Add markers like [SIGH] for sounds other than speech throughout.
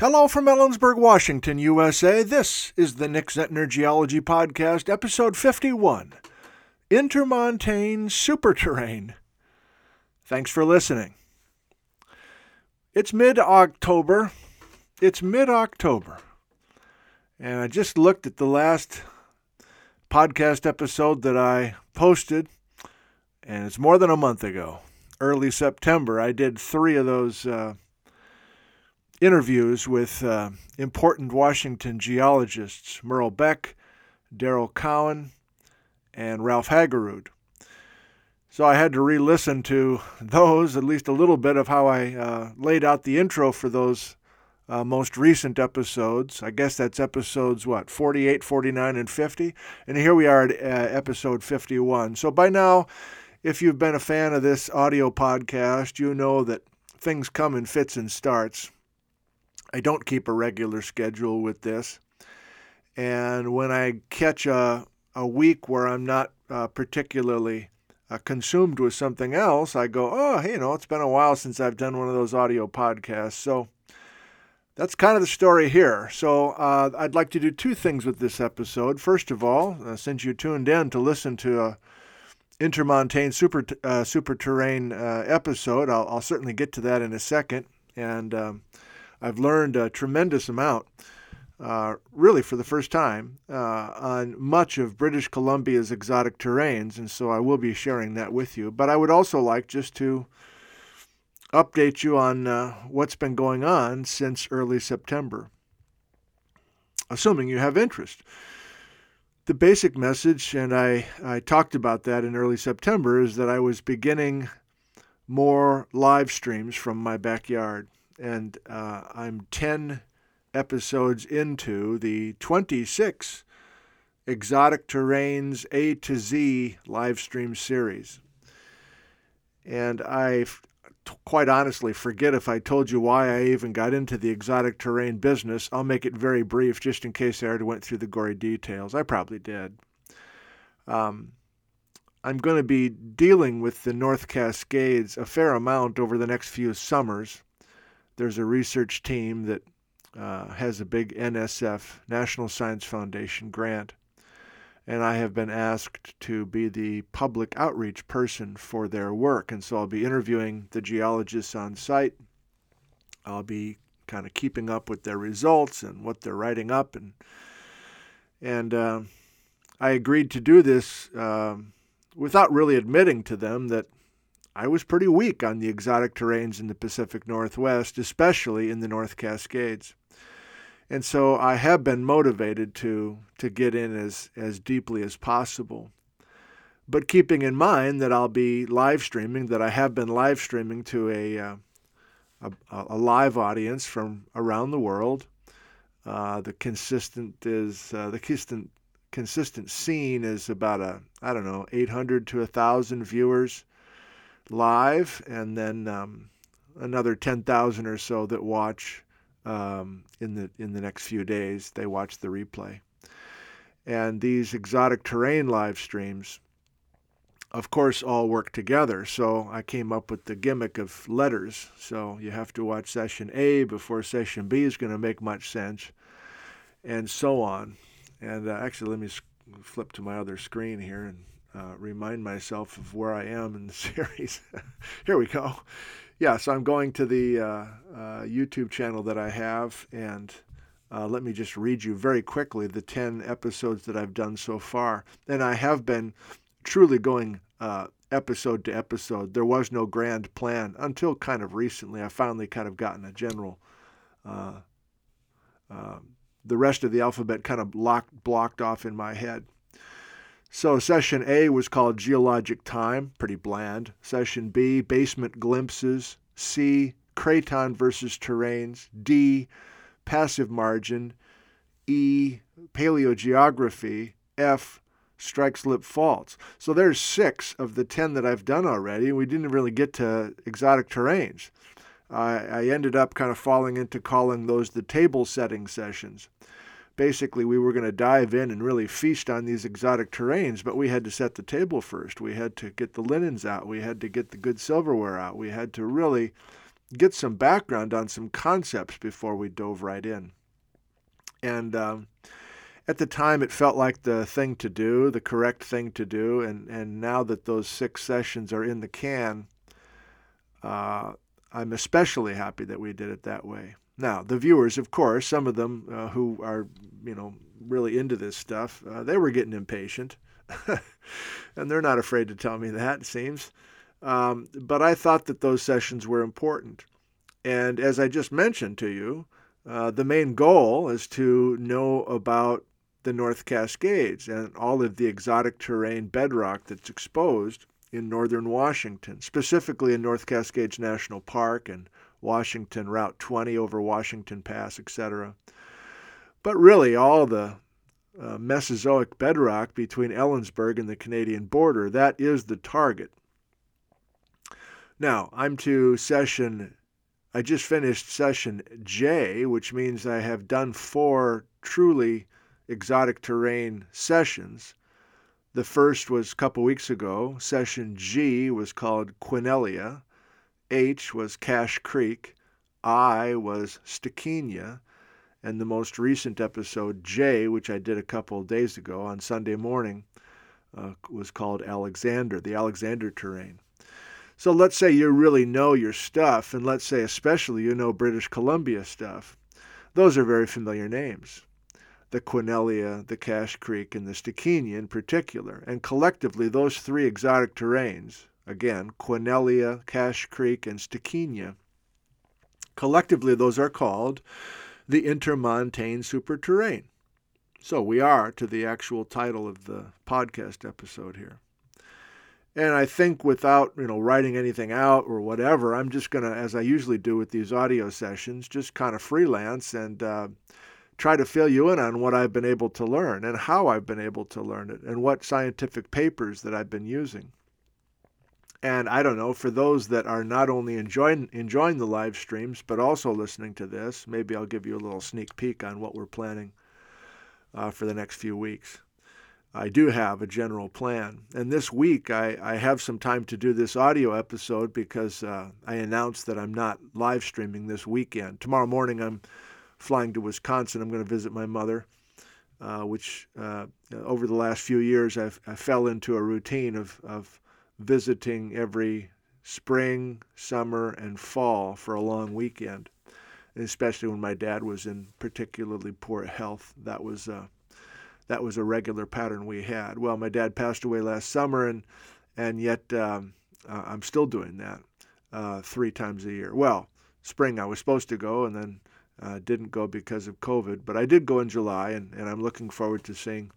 Hello from Ellensburg, Washington, USA. This is the Nick Zentner Geology Podcast, episode 51 Intermontane Superterrane. Thanks for listening. It's mid October. It's mid October. And I just looked at the last podcast episode that I posted, and it's more than a month ago. Early September, I did three of those. Uh, interviews with uh, important Washington geologists Myrl Beck, Darrell Cowan, and Ralph Haugerud. So I had to re listen to those, at least a little bit of how I uh, laid out the intro for those uh, most recent episodes. I guess that's episodes, what, 48, 49, and 50? And here we are at uh, episode 51. So by now, if you've been a fan of this audio podcast, you know that things come in fits and starts. I don't keep a regular schedule with this. And when I catch a, a week where I'm not uh, particularly uh, consumed with something else, I go, oh, you know, it's been a while since I've done one of those audio podcasts. So that's kind of the story here. So uh, I'd like to do two things with this episode. First of all, uh, since you tuned in to listen to a intermontane super uh, super terrane uh, episode, I'll, I'll, certainly get to that in a second. And um, I've learned a tremendous amount, uh, really for the first time, uh, on much of British Columbia's exotic terranes, and so I will be sharing that with you. But I would also like just to update you on uh, what's been going on since early September, assuming you have interest. The basic message, and I, I talked about that in early September, is that I was beginning more live streams from my backyard and uh, I'm 10 episodes into the 26 Exotic Terranes A to Z live stream series. And I quite honestly forget if I told you why I even got into the exotic terrane business. I'll make it very brief just in case I already went through the gory details. I probably did. Um, I'm going to be dealing with the North Cascades a fair amount over the next few summers there's a research team that uh, has a big NSF, National Science Foundation grant. And I have been asked to be the public outreach person for their work. And so I'll be interviewing the geologists on site. I'll be kind of keeping up with their results and what they're writing up. And, and uh, I agreed to do this uh, without really admitting to them that I was pretty weak on the exotic terranes in the Pacific Northwest, especially in the North Cascades. And so I have been motivated to, to get in as, as deeply as possible. But keeping in mind that I'll be live streaming, that I have been live streaming to a, uh, a, a, live audience from around the world. Uh, the consistent is uh, the consistent consistent scene is about a I don't know 800 to a thousand viewers live, and then um, another 10,000 or so that watch um, in the in the next few days. They watch the replay, and these exotic terrane live streams, of course, all work together. So I came up with the gimmick of letters. So you have to watch session A before session B is going to make much sense, and so on. And uh, actually, let me flip to my other screen here and uh, remind myself of where I am in the [LAUGHS] series. Here we go. Yeah, so I'm going to the uh, uh, YouTube channel that I have, and uh, let me just read you very quickly the 10 episodes that I've done so far. And I have been truly going uh, episode to episode. There was no grand plan until kind of recently. I finally kind of gotten a general. Uh, the rest of the alphabet kind of locked, blocked off in my head. So session A was called Geologic Time, pretty bland. Session B, Basement Glimpses. C, Craton versus Terranes. D, Passive Margin. E, Paleogeography. F, Strike Slip Faults. So there's six of the ten that I've done already. We didn't really get to exotic terranes. I, I ended up kind of falling into calling those the table setting sessions basically we were going to dive in and really feast on these exotic terranes, but we had to set the table first. We had to get the linens out. We had to get the good silverware out. We had to really get some background on some concepts before we dove right in. And um, at the time, it felt like the thing to do, the correct thing to do. And, and now that those six sessions are in the can, uh, I'm especially happy that we did it that way. Now, the viewers, of course, some of them uh, who are, you know, really into this stuff, uh, they were getting impatient. [LAUGHS] and they're not afraid to tell me that, it seems. Um, but I thought that those sessions were important. And as I just mentioned to you, uh, the main goal is to know about the North Cascades and all of the exotic terrane bedrock that's exposed in northern Washington, specifically in North Cascades National Park and Washington Route 20 over Washington Pass, etc. But really, all the uh, Mesozoic bedrock between Ellensburg and the Canadian border, that is the target. Now, I'm to session, I just finished session J, which means I have done four truly exotic terrane sessions. The first was a couple weeks ago. Session G was called Quesnellia. H was Cache Creek, I was Stikinia, and the most recent episode, J, which I did a couple of days ago on Sunday morning, uh, was called Alexander, the Alexander terrane. So let's say you really know your stuff, and let's say especially you know British Columbia stuff. Those are very familiar names. The Quesnellia, the Cache Creek, and the Stikinia in particular. And collectively, those three exotic terranes, Again, Quesnellia, Cache Creek, and Stikinia. Collectively, those are called the intermontane superterrane. So we are to the actual title of the podcast episode here. And I think without, you know, writing anything out or whatever, I'm just going to, as I usually do with these audio sessions, just kind of freelance and uh, try to fill you in on what I've been able to learn and how I've been able to learn it and what scientific papers that I've been using. And I don't know, for those that are not only enjoying enjoying the live streams but also listening to this, maybe I'll give you a little sneak peek on what we're planning uh, for the next few weeks. I do have a general plan. And this week, I, I have some time to do this audio episode because uh, I announced that I'm not live streaming this weekend. Tomorrow morning, I'm flying to Wisconsin. I'm going to visit my mother, uh, which uh, over the last few years, I've, I fell into a routine of, of visiting every spring, summer, and fall for a long weekend. Especially when my dad was in particularly poor health, that was uh, that was a regular pattern we had. Well, my dad passed away last summer, and and yet um, I'm still doing that uh, three times a year. Well, spring I was supposed to go, and then uh, didn't go because of COVID, but I did go in July, and, and I'm looking forward to seeing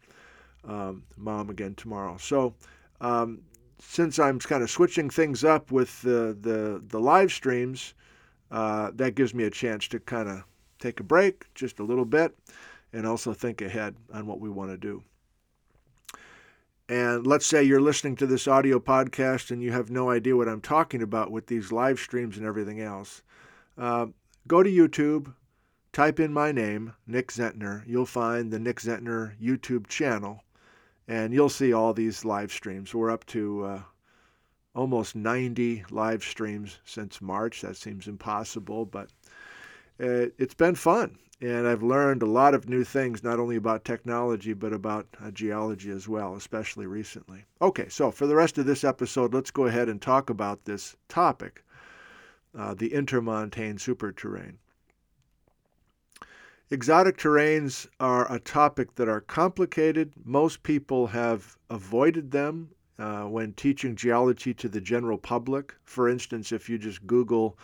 um, mom again tomorrow. So um, since I'm kind of switching things up with the the, the live streams, uh, that gives me a chance to kind of take a break just a little bit and also think ahead on what we want to do. And let's say you're listening to this audio podcast and you have no idea what I'm talking about with these live streams and everything else. Uh, go to YouTube, type in my name, Nick Zentner. You'll find the Nick Zentner YouTube channel and you'll see all these live streams. We're up to uh, almost 90 live streams since March. That seems impossible, but uh, it's been fun. And I've learned a lot of new things, not only about technology, but about uh, geology as well, especially recently. Okay, so for the rest of this episode, let's go ahead and talk about this topic uh, the intermontane superterrane. Exotic terranes are a topic that are complicated. Most people have avoided them uh, when teaching geology to the general public. For instance, if you just Google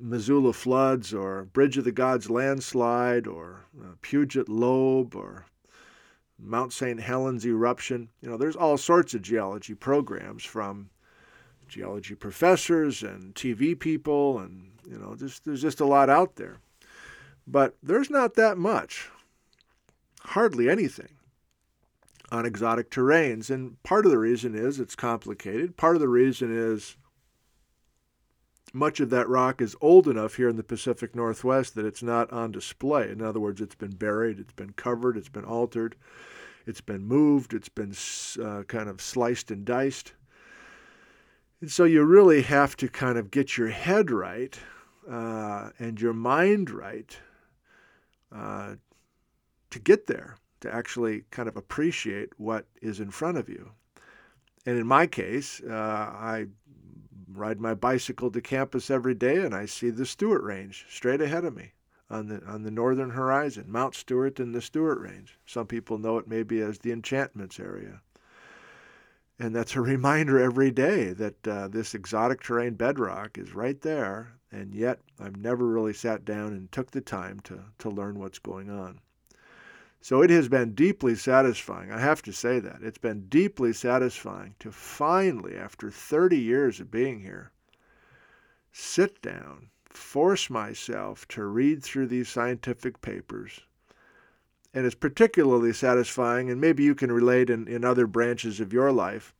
Missoula floods or Bridge of the Gods landslide or uh, Puget Lobe or Mount St. Helens eruption, you know, there's all sorts of geology programs from geology professors and TV people, and you know, just, there's just a lot out there. But there's not that much, hardly anything on exotic terranes. And part of the reason is it's complicated. Part of the reason is much of that rock is old enough here in the Pacific Northwest that it's not on display. In other words, it's been buried, it's been covered, it's been altered, it's been moved, it's been uh, kind of sliced and diced. And so you really have to kind of get your head right uh, and your mind right uh, to get there, to actually kind of appreciate what is in front of you. And in my case, uh, I ride my bicycle to campus every day and I see the Stuart Range straight ahead of me on the on the northern horizon, Mount Stuart and the Stuart Range. Some people know it maybe as the Enchantments area. And that's a [LAUGHS] reminder every day that uh, this exotic terrane bedrock is right there, and yet I've never really sat down and took the time to, to learn what's going on. So it has been deeply satisfying. I have to say that. It's been deeply satisfying to finally, after 30 years of being here, sit down, force myself to read through these scientific papers. And it's particularly satisfying, and maybe you can relate in, in other branches of your life.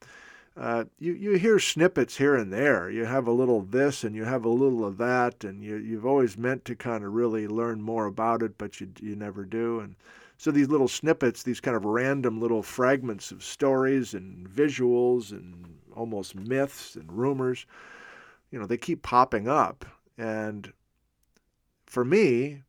Uh, you, you hear snippets here and there. You have a little this and you have a little of that, and you, you've always meant to kind of really learn more about it, but you, you never do. And so these little snippets, these kind of random little fragments of stories and visuals and almost myths and rumors, you know, they keep popping up. And for me,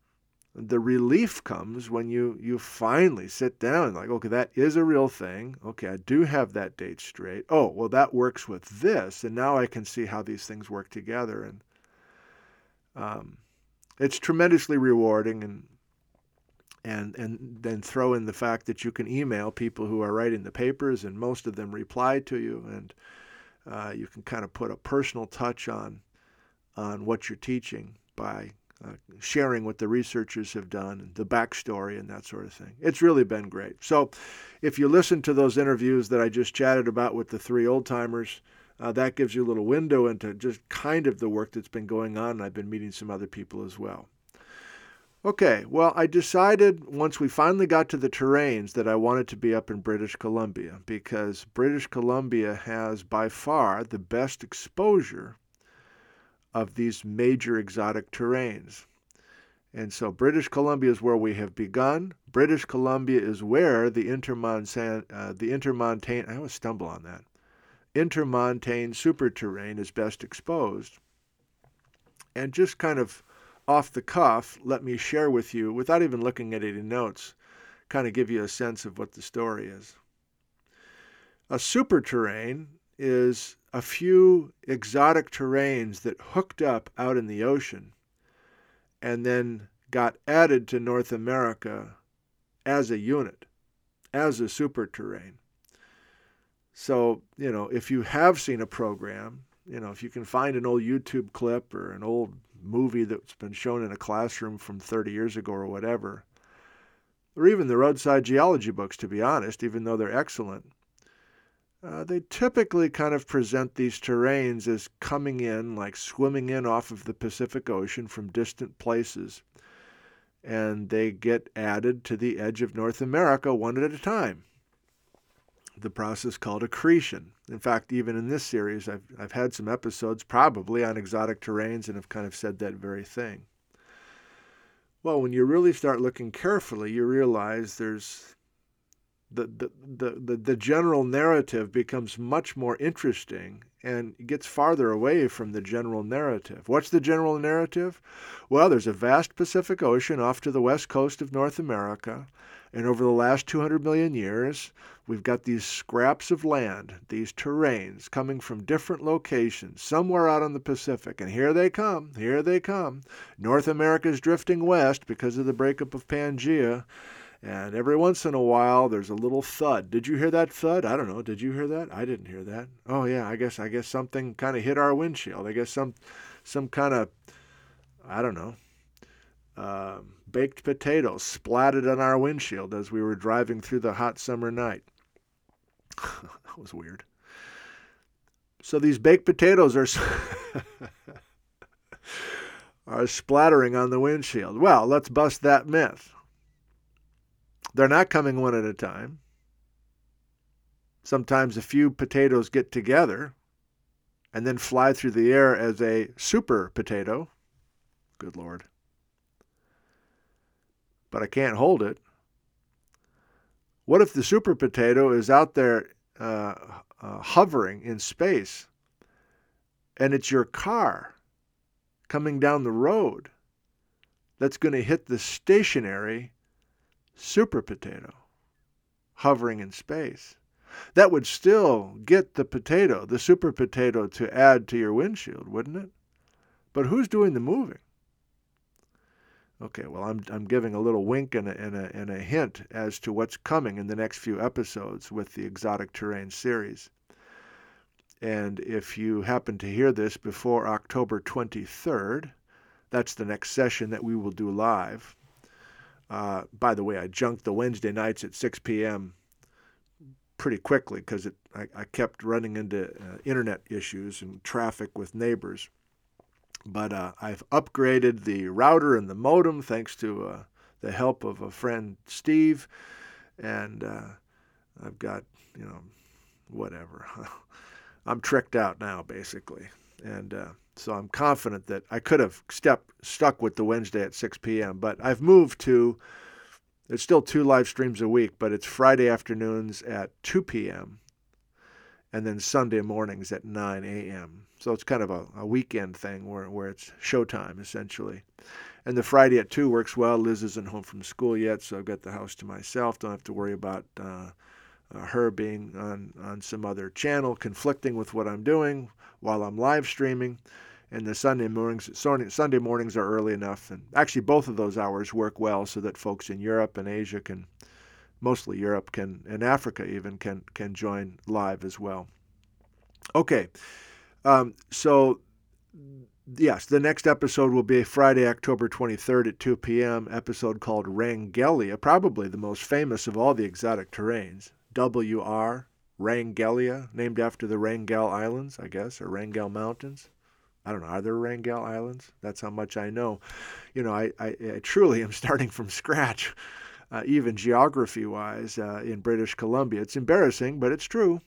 the relief comes when you you finally sit down and like, okay, that is a real thing. Okay, I do have that date straight. Oh, well, that works with this, and now I can see how these things work together. And um, it's tremendously rewarding and and and then throw in the fact that you can email people who are writing the papers, and most of them reply to you, and uh, you can kind of put a personal touch on on what you're teaching by uh, sharing what the researchers have done the backstory and that sort of thing. It's really been great. So, if you listen to those interviews that I just chatted about with the three old timers, uh, that gives you a little window into just kind of the work that's been going on. I've been meeting some other people as well. Okay, well, I decided once we finally got to the terranes that I wanted to be up in British Columbia because British Columbia has by far the best exposure of these major exotic terranes. And so British Columbia is where we have begun. British Columbia is where the Intermontane, uh, the Intermontane, I always stumble on that, Intermontane superterrane is best exposed. And just kind of off the cuff, let me share with you, without even looking at any notes, kind of give you a sense of what the story is. A super terrane is a few exotic terranes that hooked up out in the ocean and then got added to North America as a unit, as a super terrane. So, you know, if you have seen a program, you know, if you can find an old YouTube clip or an old movie that's been shown in a classroom from 30 years ago or whatever, or even the roadside geology books, to be honest, even though they're excellent, uh, they typically kind of present these terranes as coming in, like swimming in off of the Pacific Ocean from distant places. And they get added to the edge of North America one at a time the process called accretion. In fact, even in this series, I've, I've had some episodes probably on exotic terranes and have kind of said that very thing. Well, when you really start looking carefully, you realize there's the, the, the, the, general narrative becomes much more interesting and gets farther away from the general narrative. What's the general narrative? Well, there's a vast Pacific Ocean off to the west coast of North America, and over the last 200 million years, we've got these scraps of land, these terranes coming from different locations, somewhere out on the Pacific. And here they come, here they come. North America is drifting west because of the breakup of Pangea. And every once in a while, there's a little thud. Did you hear that thud? I don't know. Did you hear that? I didn't hear that. Oh yeah, I guess I guess something kind of hit our windshield. I guess some some kind of I don't know uh, baked potatoes splatted on our windshield as we were driving through the hot summer night. [LAUGHS] that was weird. So these baked potatoes are [LAUGHS] are splattering on the windshield. Well, let's bust that myth. They're not coming one at a time. Sometimes a few potatoes get together and then fly through the air as a super potato. Good Lord. But I can't hold it. What if the super potato is out there uh, uh, hovering in space and it's your car coming down the road that's going to hit the stationary super potato hovering in space. That would still get the potato, the super potato, to add to your windshield, wouldn't it? But who's doing the moving? Okay, well, I'm, I'm giving a little wink and a, and, a, and a hint as to what's coming in the next few episodes with the Exotic Terrane series. And if you happen to hear this before October 23rd, that's the next session that we will do live. Uh, by the way, I junked the Wednesday nights at 6 p.m. pretty quickly because I, I, kept running into uh, internet issues and traffic with neighbors. But uh, I've upgraded the router and the modem thanks to uh, the help of a friend, Steve. And uh, I've got, you know, whatever. [LAUGHS] I'm tricked out now, basically. And uh, so I'm confident that I could have stuck with the Wednesday at 6 p.m., but I've moved to, it's still two live streams a week, but it's Friday afternoons at 2 p.m. and then Sunday mornings at 9 a.m. So it's kind of a, a weekend thing where, where it's showtime essentially. And the Friday at 2 works well. Liz isn't home from school yet, so I've got the house to myself. Don't have to worry about uh, uh, her being on, on some other channel, conflicting with what I'm doing while I'm live streaming. And the Sunday mornings, Sunday mornings are early enough, and actually both of those hours work well, so that folks in Europe and Asia can, mostly Europe can, and Africa even can can join live as well. Okay, um, so, yes, the next episode will be Friday, October 23rd at 2 p.m., episode called Wrangellia, probably the most famous of all the exotic terranes. WR, Wrangellia, named after the Wrangell Islands, I guess, or Wrangell Mountains. I don't know. Are there Wrangell Islands? That's how much I know. You know, I, I, I truly am [LAUGHS] starting from scratch, uh, even geography wise, uh, in British Columbia. It's embarrassing, but it's true.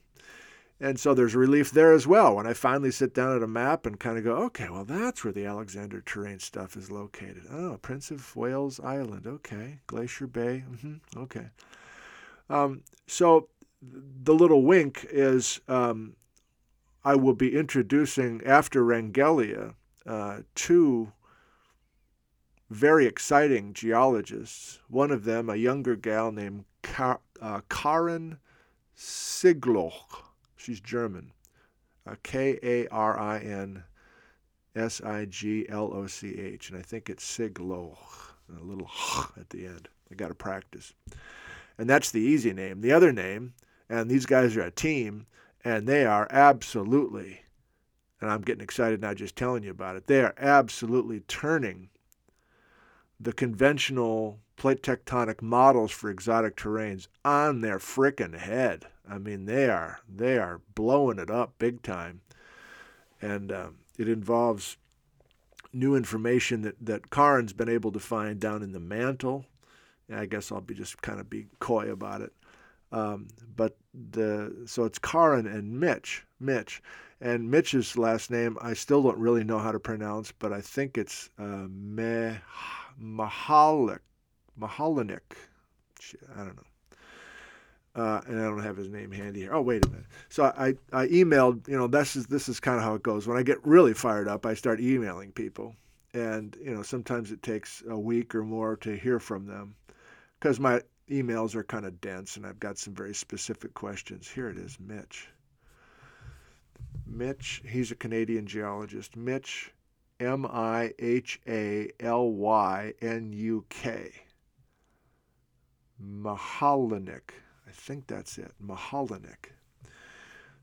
And so there's relief there as well when I finally sit down at a map and kind of go, okay, well, that's where the Alexander terrane stuff is located. Oh, Prince of Wales Island. Okay. Glacier Bay. Mm-hmm. Okay. Um, so the little wink is um, I will be introducing after Wrangellia uh, two very exciting geologists. One of them, a younger gal named uh, Karin Sigloch She's German. Uh, K A R I N S I G L O C H. And I think it's Sigloch, a little h [LAUGHS] at the end. I got to practice. And that's the easy name. The other name, and these guys are a team, and they are absolutely, and I'm getting excited now just telling you about it, they are absolutely turning the conventional plate tectonic models for exotic terranes on their frickin' head. I mean, they are they are blowing it up big time, and um, it involves new information that that Karin's been able to find down in the mantle. I guess I'll be just kind of be coy about it. Um, but the so it's Karin and Mitch, Mitch, and Mitch's last name I still don't really know how to pronounce, but I think it's uh, Meh, Mahalik, Mahalinik. I don't know uh, and I don't have his name handy here. Oh, wait a minute. So I, I emailed, you know, this is this is kind of how it goes. When I get really fired up, I start emailing people, and you know, sometimes it takes a week or more to hear from them, because my emails are kind of dense, and I've got some very specific questions. Here it is, Mitch. Mitch, he's a Canadian geologist. Mitch, M I H A L Y N U K. Mahalinik. I think that's it, Mahalinik.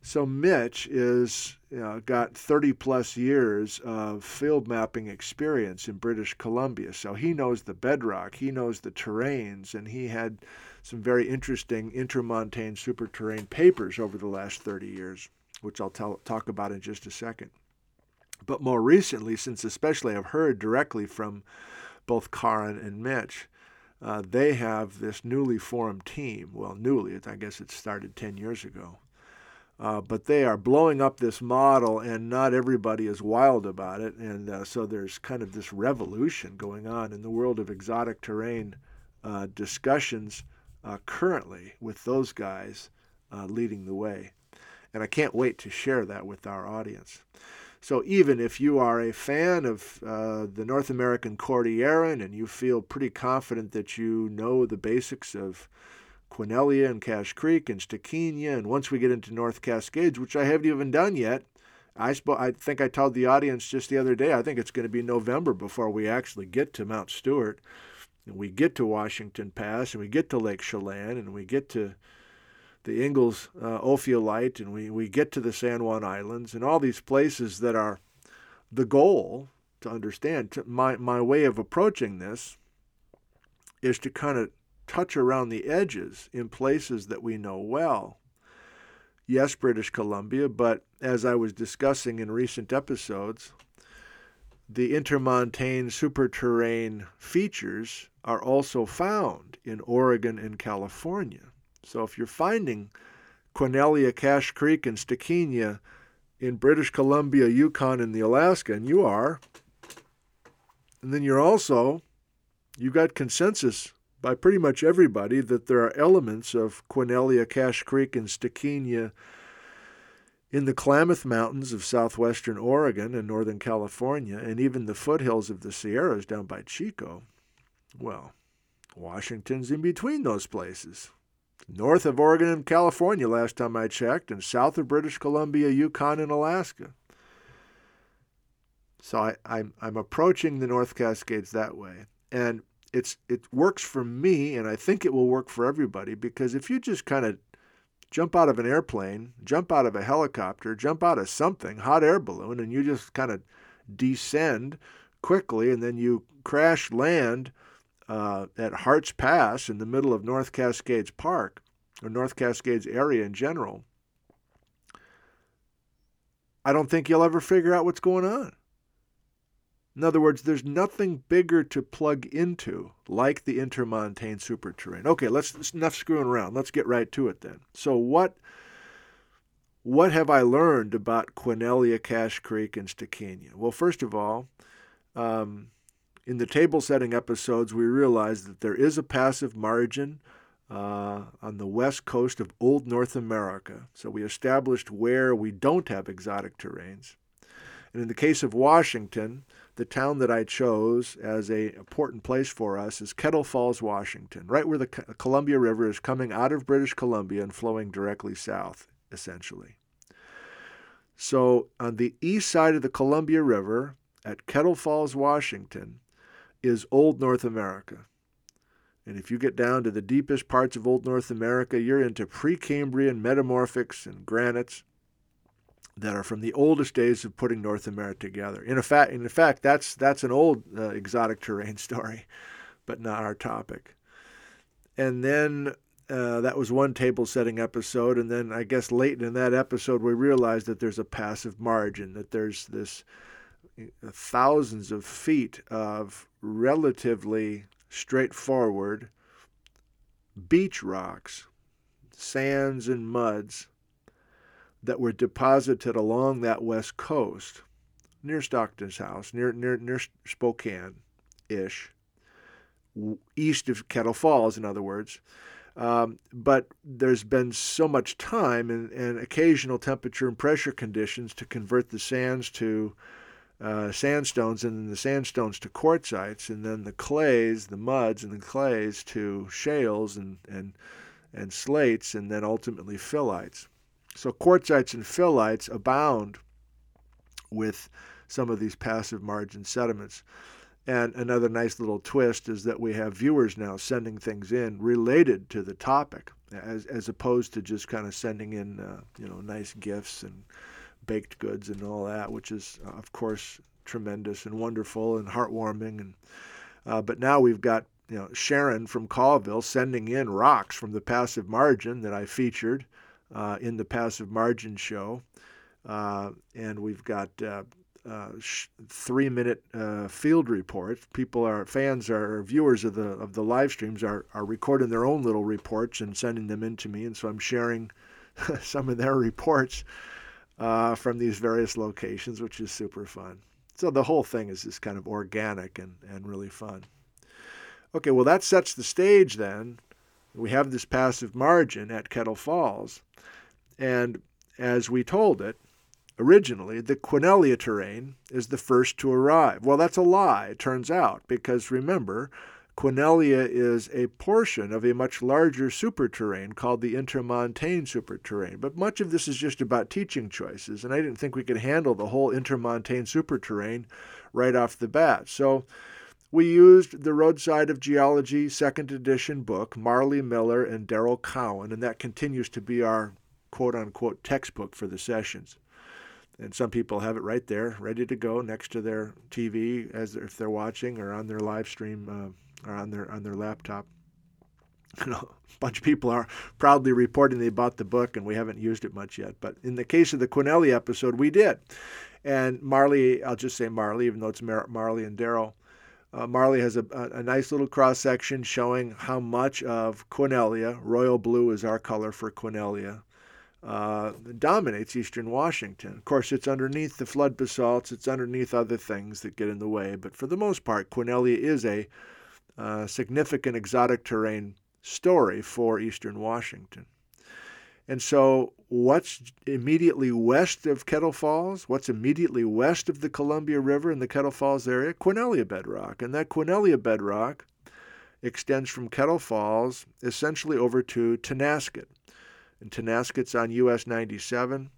So Mitch is you know, got 30 plus years of field mapping experience in British Columbia. So he knows the bedrock, he knows the terranes, and he had some very interesting intermontane superterrane papers over the last 30 years, which I'll tell, talk about in just a second. But more recently, since especially I've heard directly from both Karin and Mitch, uh, they have this newly formed team. Well, newly, I guess it started 10 years ago. Uh, but they are blowing up this model, and not everybody is wild about it. And uh, so there's kind of this revolution going on in the world of exotic terrane uh, discussions uh, currently with those guys uh, leading the way. And I can't wait to share that with our audience. So even if you are a fan of uh, the North American Cordilleran and you feel pretty confident that you know the basics of Quesnellia and Cache Creek and Stikinia, and once we get into North Cascades, which I haven't even done yet, I, sp- I think I told the audience just the other day, I think it's going to be November before we actually get to Mount Stuart. And we get to Washington Pass, and we get to Lake Chelan, and we get to the Ingalls uh, Ophiolite, and we, we get to the San Juan Islands, and all these places that are the goal to understand. My, my way of approaching this is to kind of touch around the edges in places that we know well. Yes, British Columbia, but as I was discussing in recent episodes, the intermontane superterrane features are also found in Oregon and California. So if you're finding Quesnellia, Cache Creek, and Stikinia in British Columbia, Yukon, and the Alaska, and you are, and then you're also, you've got consensus by pretty much everybody that there are elements of Quesnellia, Cache Creek, and Stikinia in the Klamath Mountains of southwestern Oregon and northern California, and even the foothills of the Sierras down by Chico. Well, Washington's in between those places north of Oregon and California last time I checked, and south of British Columbia, Yukon, and Alaska. So I, I'm, I'm approaching the North Cascades that way. And it's it works for me, and I think it will work for everybody, because if you just kind of jump out of an airplane, jump out of a helicopter, jump out of something, hot air balloon, and you just kind of descend quickly, and then you crash land uh, at Harts Pass in the middle of North Cascades Park, or North Cascades area in general, I don't think you'll ever figure out what's going on. In other words, there's nothing bigger to plug into like the intermontane superterrane. Okay, let's enough screwing around. Let's get right to it then. So what what have I learned about Quesnellia, Cache Creek, and Stikinia? Well, first of all, um, in the table setting episodes, we realized that there is a passive margin uh, on the west coast of Old North America. So we established where we don't have exotic terranes. And in the case of Washington, the town that I chose as a important place for us is Kettle Falls, Washington, right where the Columbia River is coming out of British Columbia and flowing directly south, essentially. So on the east side of the Columbia River at Kettle Falls, Washington, is Old North America. And if you get down to the deepest parts of Old North America, you're into Precambrian metamorphics and granites that are from the oldest days of putting North America together. In fact, in fact, that's that's an old uh, exotic terrane [LAUGHS] story, but not our topic. And then uh, that was one table setting episode, and then I guess late in that episode we realized that there's a passive margin, that there's this thousands of feet of relatively straightforward beach rocks, sands, and muds that were deposited along that west coast near Stockton's house, near near near Spokane ish, east of Kettle Falls, in other words. Um, but there's been so much time and, and occasional temperature and pressure conditions to convert the sands to uh, sandstones and then the sandstones to quartzites and then the clays, the muds and the clays to shales and, and, and slates and then ultimately phyllites. So quartzites and phyllites abound with some of these passive margin sediments. And another nice little twist is that we have viewers now sending things in related to the topic, as as opposed to just kind of sending in uh, you know nice gifts and baked goods and all that, which is, uh, of course, tremendous and wonderful and heartwarming. And uh, but now we've got you know Sharon from Colville sending in rocks from the passive margin that I featured uh, in the passive margin show, uh, and we've got. Uh, uh, sh- three-minute field reports. People are fans, are viewers of the of the live streams are are recording their own little reports and sending them in to me, and so I'm sharing [LAUGHS] some of their reports uh, from these various locations, which is super fun. So the whole thing is just kind of organic and, and really fun. Okay, well, that sets the stage then. We have this passive margin at Kettle Falls. And as we told it, originally, the Quesnellia terrane is the first to arrive. Well, that's a lie, it turns out, because remember, Quesnellia is a portion of a much larger superterrane called the intermontane superterrane. But much of this is just about teaching choices, and I didn't think we could handle the whole intermontane superterrane right off the bat. So we used the Roadside of Geology second edition book, Marli Miller and Daryl Cowan, and that continues to be our quote unquote textbook for the sessions. And some people have it right there, ready to go next to their TV as if they're watching or on their live stream uh, or on their on their laptop. [LAUGHS] You know, a bunch of people are proudly reporting they bought the book and we haven't used it much yet. But in the case of the Quesnellia episode, we did. And Marli, I'll just say Marli, even though it's Mar- Marli and Darrell. Uh, Marli has a, a, nice little cross section showing how much of Quesnellia, royal blue is our color for Quesnellia, uh, dominates eastern Washington. Of course, it's underneath the flood basalts, it's underneath other things that get in the way, but for the most part, Quesnellia is a uh, significant exotic terrane story for eastern Washington. And so, what's immediately west of Kettle Falls? What's immediately west of the Columbia River in the Kettle Falls area? Quesnellia bedrock. And that Quesnellia bedrock extends from Kettle Falls essentially over to Tonasket. And Tonasket's on US 97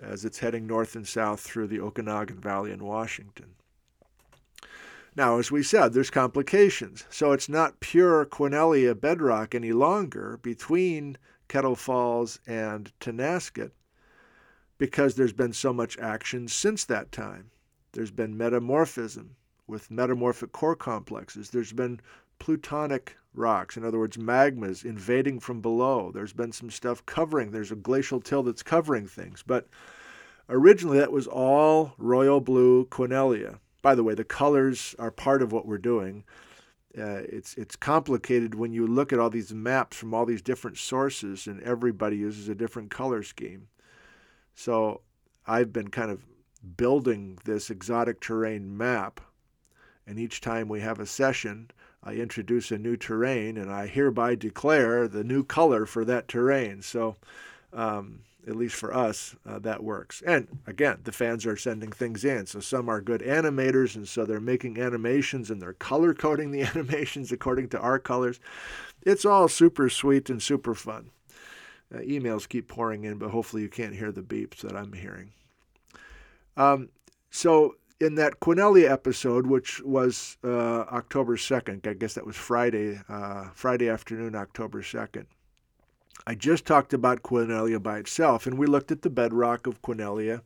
as it's heading north and south through the Okanogan Valley in Washington. Now, as we said, there's complications. So it's not pure Quesnellia bedrock any longer between Kettle Falls and Tonasket because there's been so much action since that time. There's been metamorphism with metamorphic core complexes. There's been plutonic rocks, in other words, magmas invading from below. There's been some stuff covering, there's a glacial till that's covering things. But originally, that was all royal blue Quesnellia. By the way, the colors are part of what we're doing. Uh, it's it's complicated when you look at all these maps from all these different sources, and everybody uses a different color scheme. So I've been kind of building this exotic terrane map, and each time we have a session, I introduce a new terrane, and I hereby declare the new color for that terrane. So, um, at least for us, uh, that works. And again, the fans are sending things in. So some are good animators, and so they're making animations and they're color coding the [LAUGHS] animations according to our colors. It's all super sweet and super fun. Uh, emails keep pouring in, but hopefully you can't hear the beeps that I'm hearing. Um, so in that Quesnellia episode, which was uh, October 2nd, I guess that was Friday, uh, Friday afternoon, October 2nd, I just talked about Quesnellia by itself, and we looked at the bedrock of Quesnellia,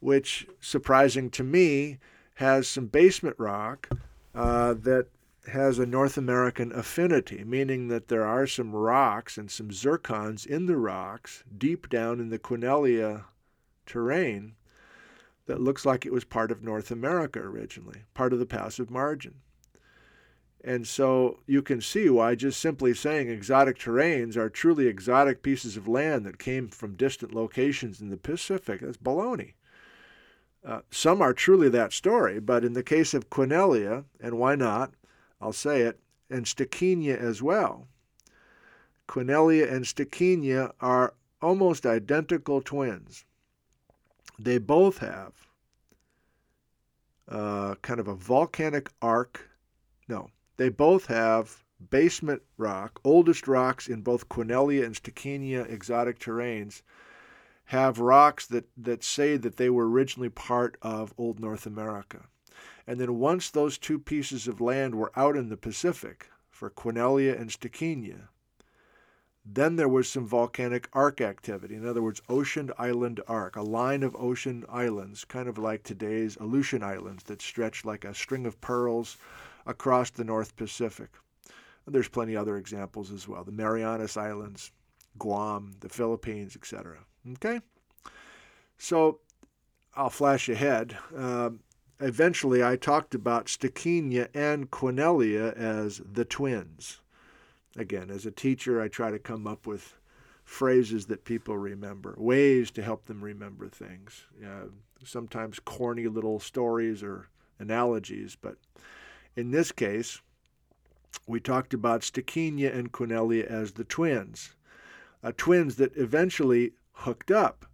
which, surprising to me, has some basement rock uh, that has a North American affinity, meaning that there are some rocks and some zircons in the rocks deep down in the Quesnellia terrane that looks like it was part of North America originally, part of the passive margin. And so you can see why just simply saying exotic terranes are truly exotic pieces of land that came from distant locations in the Pacific, that's baloney. Uh, some are truly that story, but in the case of Quesnellia, and why not, I'll say it, and Stikinia as well, Quesnellia and Stikinia are almost identical twins they both have uh, kind of a volcanic arc. No, they both have basement rock, oldest rocks in both Quesnellia and Stikinia exotic terranes have rocks that, that say that they were originally part of Old North America. And then once those two pieces of land were out in the Pacific for Quesnellia and Stikinia, then there was some volcanic arc activity. In other words, ocean island arc, a line of ocean islands, kind of like today's Aleutian Islands that stretch like a string of pearls across the North Pacific. There's plenty other examples as well. The Marianas Islands, Guam, the Philippines, etc. Okay? So I'll flash ahead. Uh, eventually, I talked about Stikinia and Quesnellia as the twins again, as a teacher, I try to come up with phrases that people remember, ways to help them remember things. Uh, sometimes corny little stories or analogies, but in this case, we talked about Stikinia and Quesnellia as the twins, uh, twins that eventually hooked up,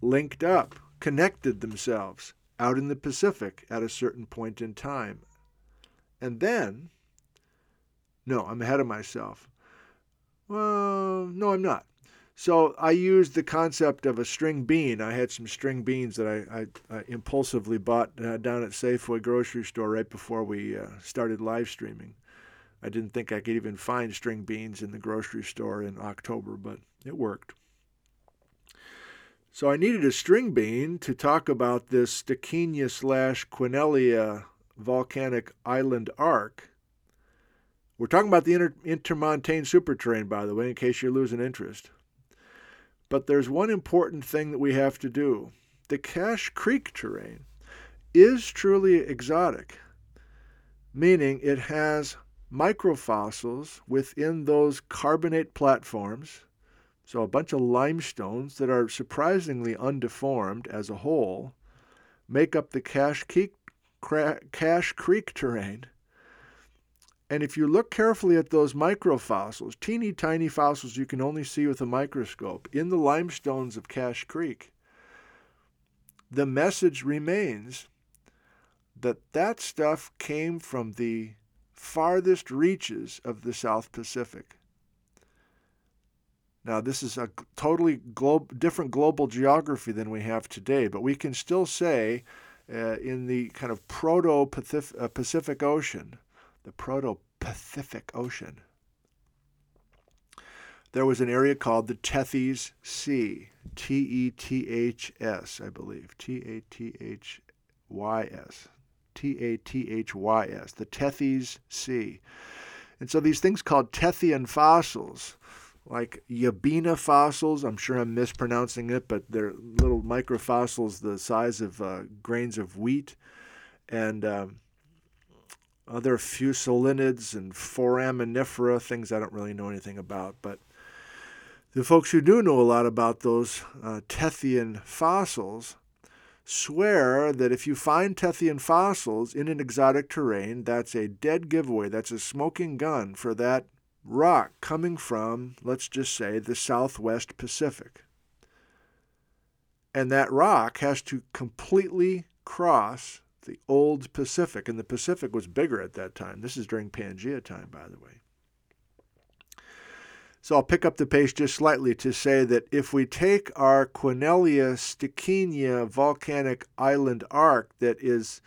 linked up, connected themselves out in the Pacific at a certain point in time. And then, no, I'm ahead of myself. Well, no, I'm not. So I used the concept of a string bean. I had some string beans that I, I, I impulsively bought uh, down at Safeway grocery store right before we uh, started live streaming. I didn't think I could even find string beans in the grocery store in October, but it worked. So I needed a string bean to talk about this Stikinia slash Quesnellia volcanic island arc. We're talking about the inter- intermontane superterrane, by the way, in case you're losing interest. But there's one important thing that we have to do. The Cache Creek terrane is truly exotic, meaning it has microfossils within those carbonate platforms so a bunch of limestones that are surprisingly undeformed as a whole make up the Cache Creek, Cache Creek terrane. And if you look carefully at those microfossils, teeny tiny fossils you can only see with a microscope, in the limestones of Cache Creek, the message remains that that stuff came from the farthest reaches of the South Pacific. Now, this is a totally glo- different global geography than we have today, but we can still say uh, in the kind of proto uh, Pacific Ocean, the proto Pacific Ocean, there was an area called the Tethys Sea, T E T H S, I believe, T A T H Y S, T A T H Y S, the Tethys Sea. And so these things called Tethyan fossils like Yabeina fossils. I'm sure I'm mispronouncing it, but they're little microfossils the size of uh, grains of wheat, and um, other fusulinids and foraminifera, things I don't really know anything about. But the folks who do know a lot about those uh, Tethyan fossils swear that if you find Tethyan fossils in an exotic terrane, that's a dead giveaway. That's a smoking gun for that rock coming from, let's just say, the southwest Pacific. And that rock has to completely cross the old Pacific. And the Pacific was bigger at that time. This is during Pangea time, by the way. So I'll pick up the pace just slightly to say that if we take our Quesnellia Stikinia volcanic island arc that is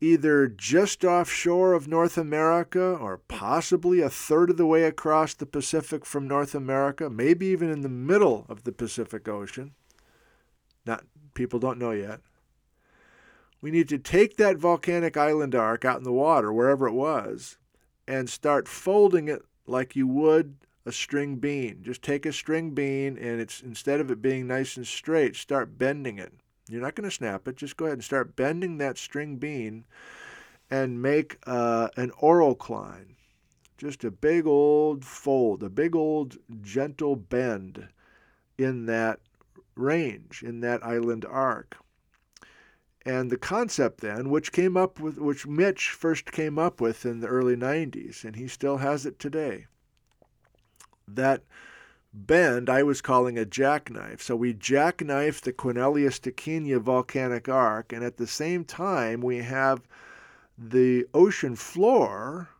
either just offshore of North America or possibly a third of the way across the Pacific from North America, maybe even in the middle of the Pacific Ocean. Not people don't know yet. We need to take that volcanic island arc out in the water, wherever it was, and start folding it like you would a string bean. Just take a string bean and it's instead of it being nice and straight, start bending it you're not going to snap it. Just go ahead and start bending that string bean and make uh, an orocline. Just a big old fold, a big old gentle bend in that range, in that island arc. And the concept then, which came up with, which Mitch first came up with in the early 90s, and he still has it today, that bend I was calling a jackknife. So we jackknife the Quesnellia Stikinia volcanic arc, and at the same time we have the ocean floor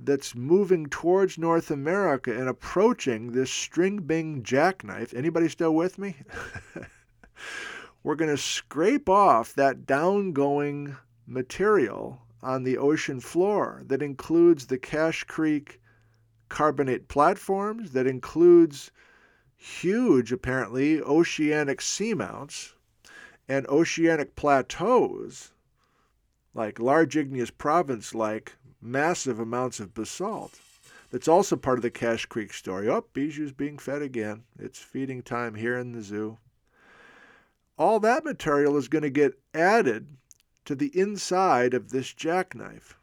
that's moving towards North America and approaching this string bean jackknife. Anybody still with me? [LAUGHS] We're going to scrape off that downgoing material on the ocean floor that includes the Cache Creek carbonate platforms that includes huge, apparently, oceanic seamounts and oceanic plateaus, like large igneous province like massive amounts of basalt. That's also part of the Cache Creek story. Oh, Bijou's being fed again. It's feeding time here in the zoo. All that material is going to get added to the inside of this jackknife.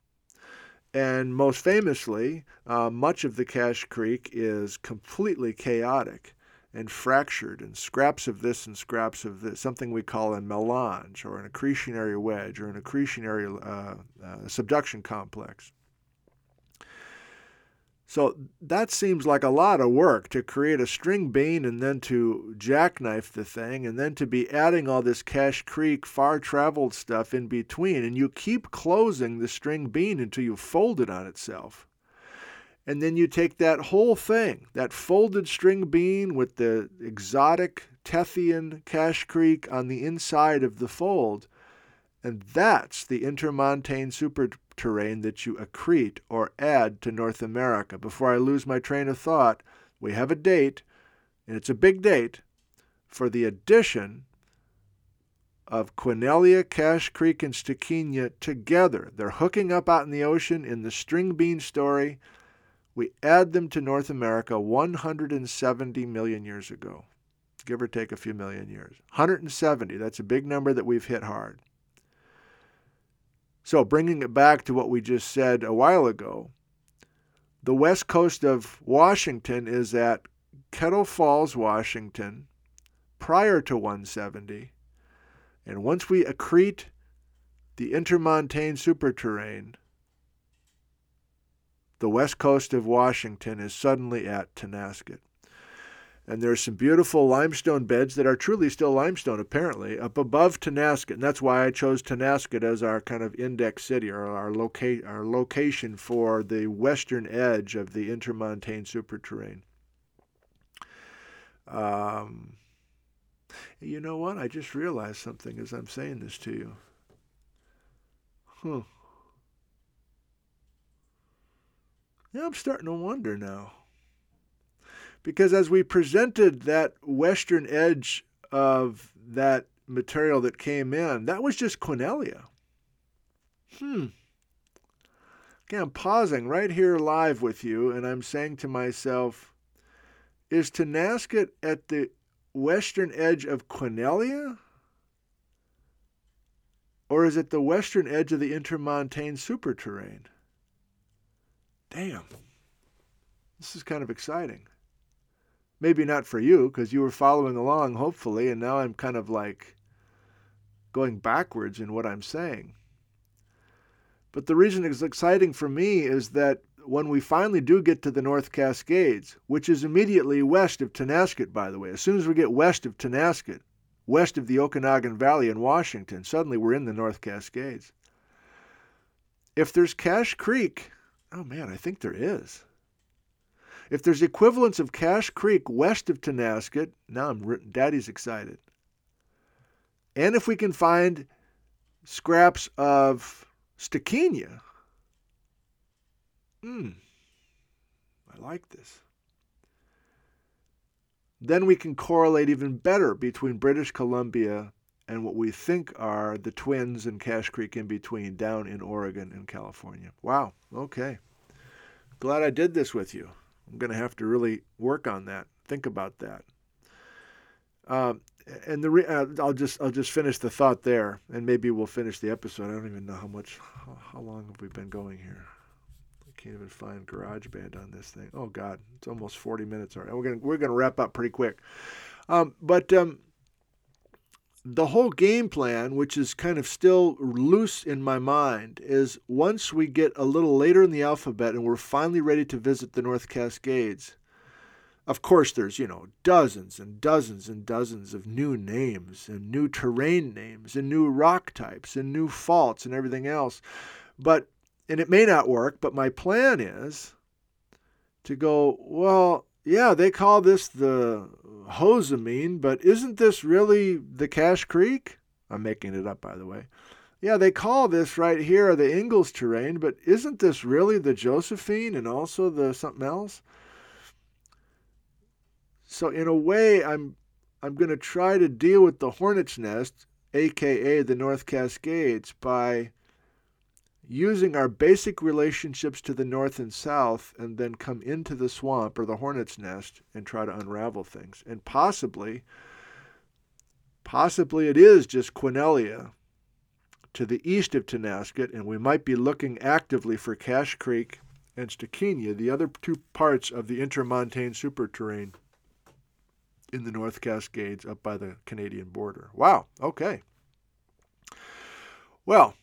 And most famously, uh, much of the Cache Creek is completely chaotic and fractured, and scraps of this and scraps of this, something we call a melange or an accretionary wedge or an accretionary uh, uh, subduction complex. So that seems like a lot of work to create a string bean and then to jackknife the thing and then to be adding all this Cache Creek far traveled stuff in between. And you keep closing the string bean until you fold it on itself. And then you take that whole thing, that folded string bean with the exotic Tethyan Cache Creek on the inside of the fold, and that's the intermontane superterrane that you accrete or add to North America. Before I lose my train of thought, we have a date, and it's a big date, for the addition of Quesnellia, Cache Creek, and Stikinia together. They're hooking up out in the ocean in the string bean story we add them to North America 170 million years ago, give or take a few million years. 170, that's a big number that we've hit hard. So, bringing it back to what we just said a while ago, the west coast of Washington is at Kettle Falls, Washington, prior to 170. And once we accrete the intermontane superterrane, the west coast of Washington is suddenly at Tonasket. And there are some beautiful limestone beds that are truly still limestone, apparently, up above Tonasket. And that's why I chose Tonasket as our kind of index city or our, loca- our location for the western edge of the intermontane superterrane. Um, you know what? I just realized something as I'm saying this to you. Huh. Yeah, I'm starting to wonder now. Because as we presented that western edge of that material that came in, that was just Quesnellia. Hmm. Okay, I'm pausing right here live with you, and I'm saying to myself, is Tonasket at the western edge of Quesnellia? Or is it the western edge of the intermontane superterrane? damn, this is kind of exciting. Maybe not for you because you were following along, hopefully, and now I'm kind of like going backwards in what I'm saying. But the reason it's exciting for me is that when we finally do get to the North Cascades, which is immediately west of Tonasket, by the way, as soon as we get west of Tonasket, west of the Okanogan Valley in Washington, suddenly we're in the North Cascades. If there's Cache Creek Oh man, I think there is. If there's equivalents of Cache Creek west of Tonasket, now I'm Daddy's excited. And if we can find scraps of Stikinia, hmm, I like this. Then we can correlate even better between British Columbia and what we think are the twins and Cache Creek in between down in Oregon and California. Wow, okay. Glad I did this with you. I'm going to have to really work on that. Think about that. Um, and the re- uh, I'll just I'll just finish the thought there, and maybe we'll finish the episode. I don't even know how much how, how long have we been going here. I can't even find GarageBand on this thing. Oh God, it's almost 40 minutes already. We're gonna we're gonna wrap up pretty quick. Um, but um, the whole game plan, which is kind of still loose in my mind, is once we get a little later in the alphabet and we're finally ready to visit the North Cascades. Of course, there's, you know, dozens and dozens and dozens of new names and new terrane names and new rock types and new faults and everything else. But, and it may not work, but my plan is to go, well, yeah, they call this the Hozameen, but isn't this really the Cache Creek? I'm making it up, by the way. Yeah, they call this right here the Ingalls terrane, but isn't this really the Josephine and also the something else? So in a way, I'm I'm going to try to deal with the hornet's nest, aka the North Cascades, by using our basic relationships to the north and south and then come into the swamp or the hornet's nest and try to unravel things. And possibly, possibly it is just Quesnellia to the east of Tonasket, and we might be looking actively for Cache Creek and Stikinia, the other two parts of the intermontane superterrane in the North Cascades up by the Canadian border. Wow, okay. Well,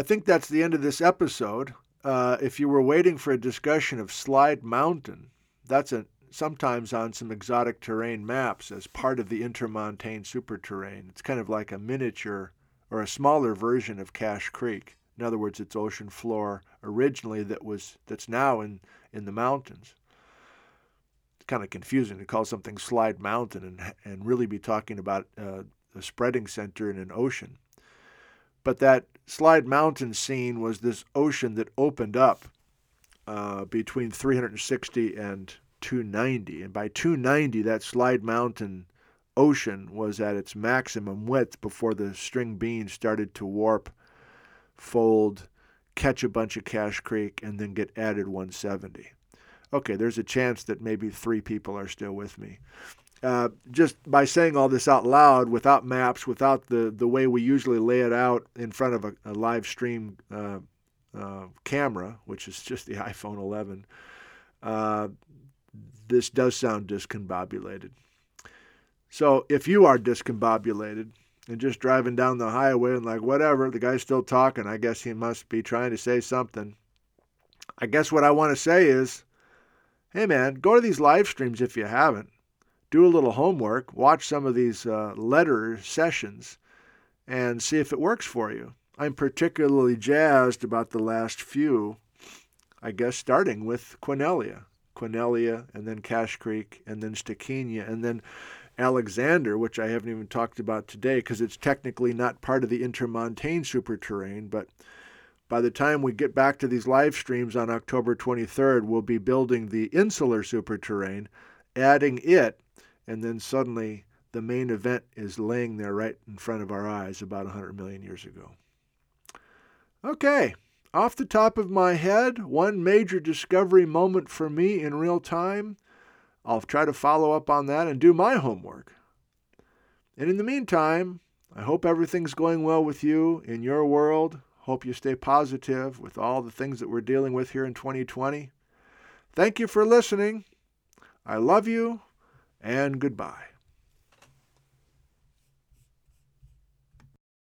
I think that's the end of this episode. uh, if you were waiting for a discussion of Slide Mountain, that's a, sometimes on some exotic terrane maps as part of the intermontane superterrane. It's kind of like a miniature or a smaller version of Cache Creek. In other words, it's ocean floor originally that was that's now in, in the mountains. It's kind of confusing to call something Slide Mountain and and really be talking about uh, a spreading center in an ocean. But that Slide Mountain scene was this ocean that opened up uh, between 360 and 290. And by 290, that Slide Mountain ocean was at its maximum width before the string beans started to warp, fold, catch a bunch of Cache Creek, and then get added 170. Okay, there's a chance that maybe three people are still with me. Uh, just by saying all this out loud, without maps, without the, the way we usually lay it out in front of a, a live stream uh, uh, camera, which is just the [LAUGHS] iPhone 11, uh, this does sound discombobulated. So if you are discombobulated and just driving down the highway and like, whatever, the guy's still talking, I guess he must be trying to say something. I guess what I want to say is, hey man, go to these live streams if you haven't do a little homework, watch some of these uh, letter sessions, and see if it works for you. I'm particularly jazzed about the last few, I guess, starting with Quesnellia. Quesnellia, and then Cache Creek, and then Stikinia, and then Alexander, which I haven't even talked about today because it's technically not part of the intermontane superterrane, but by the time we get back to these live streams on October 23rd, we'll be building the insular superterrane, adding it and then suddenly the main event is laying there right in front of our eyes about 100 million years ago. Okay, off the top of my head, one major discovery moment for me in real time. I'll try to follow up on that and do my homework. And in the meantime, I hope everything's going well with you in your world. Hope you stay positive with all the things that we're dealing with here in 2020. Thank you for listening. I love you and goodbye.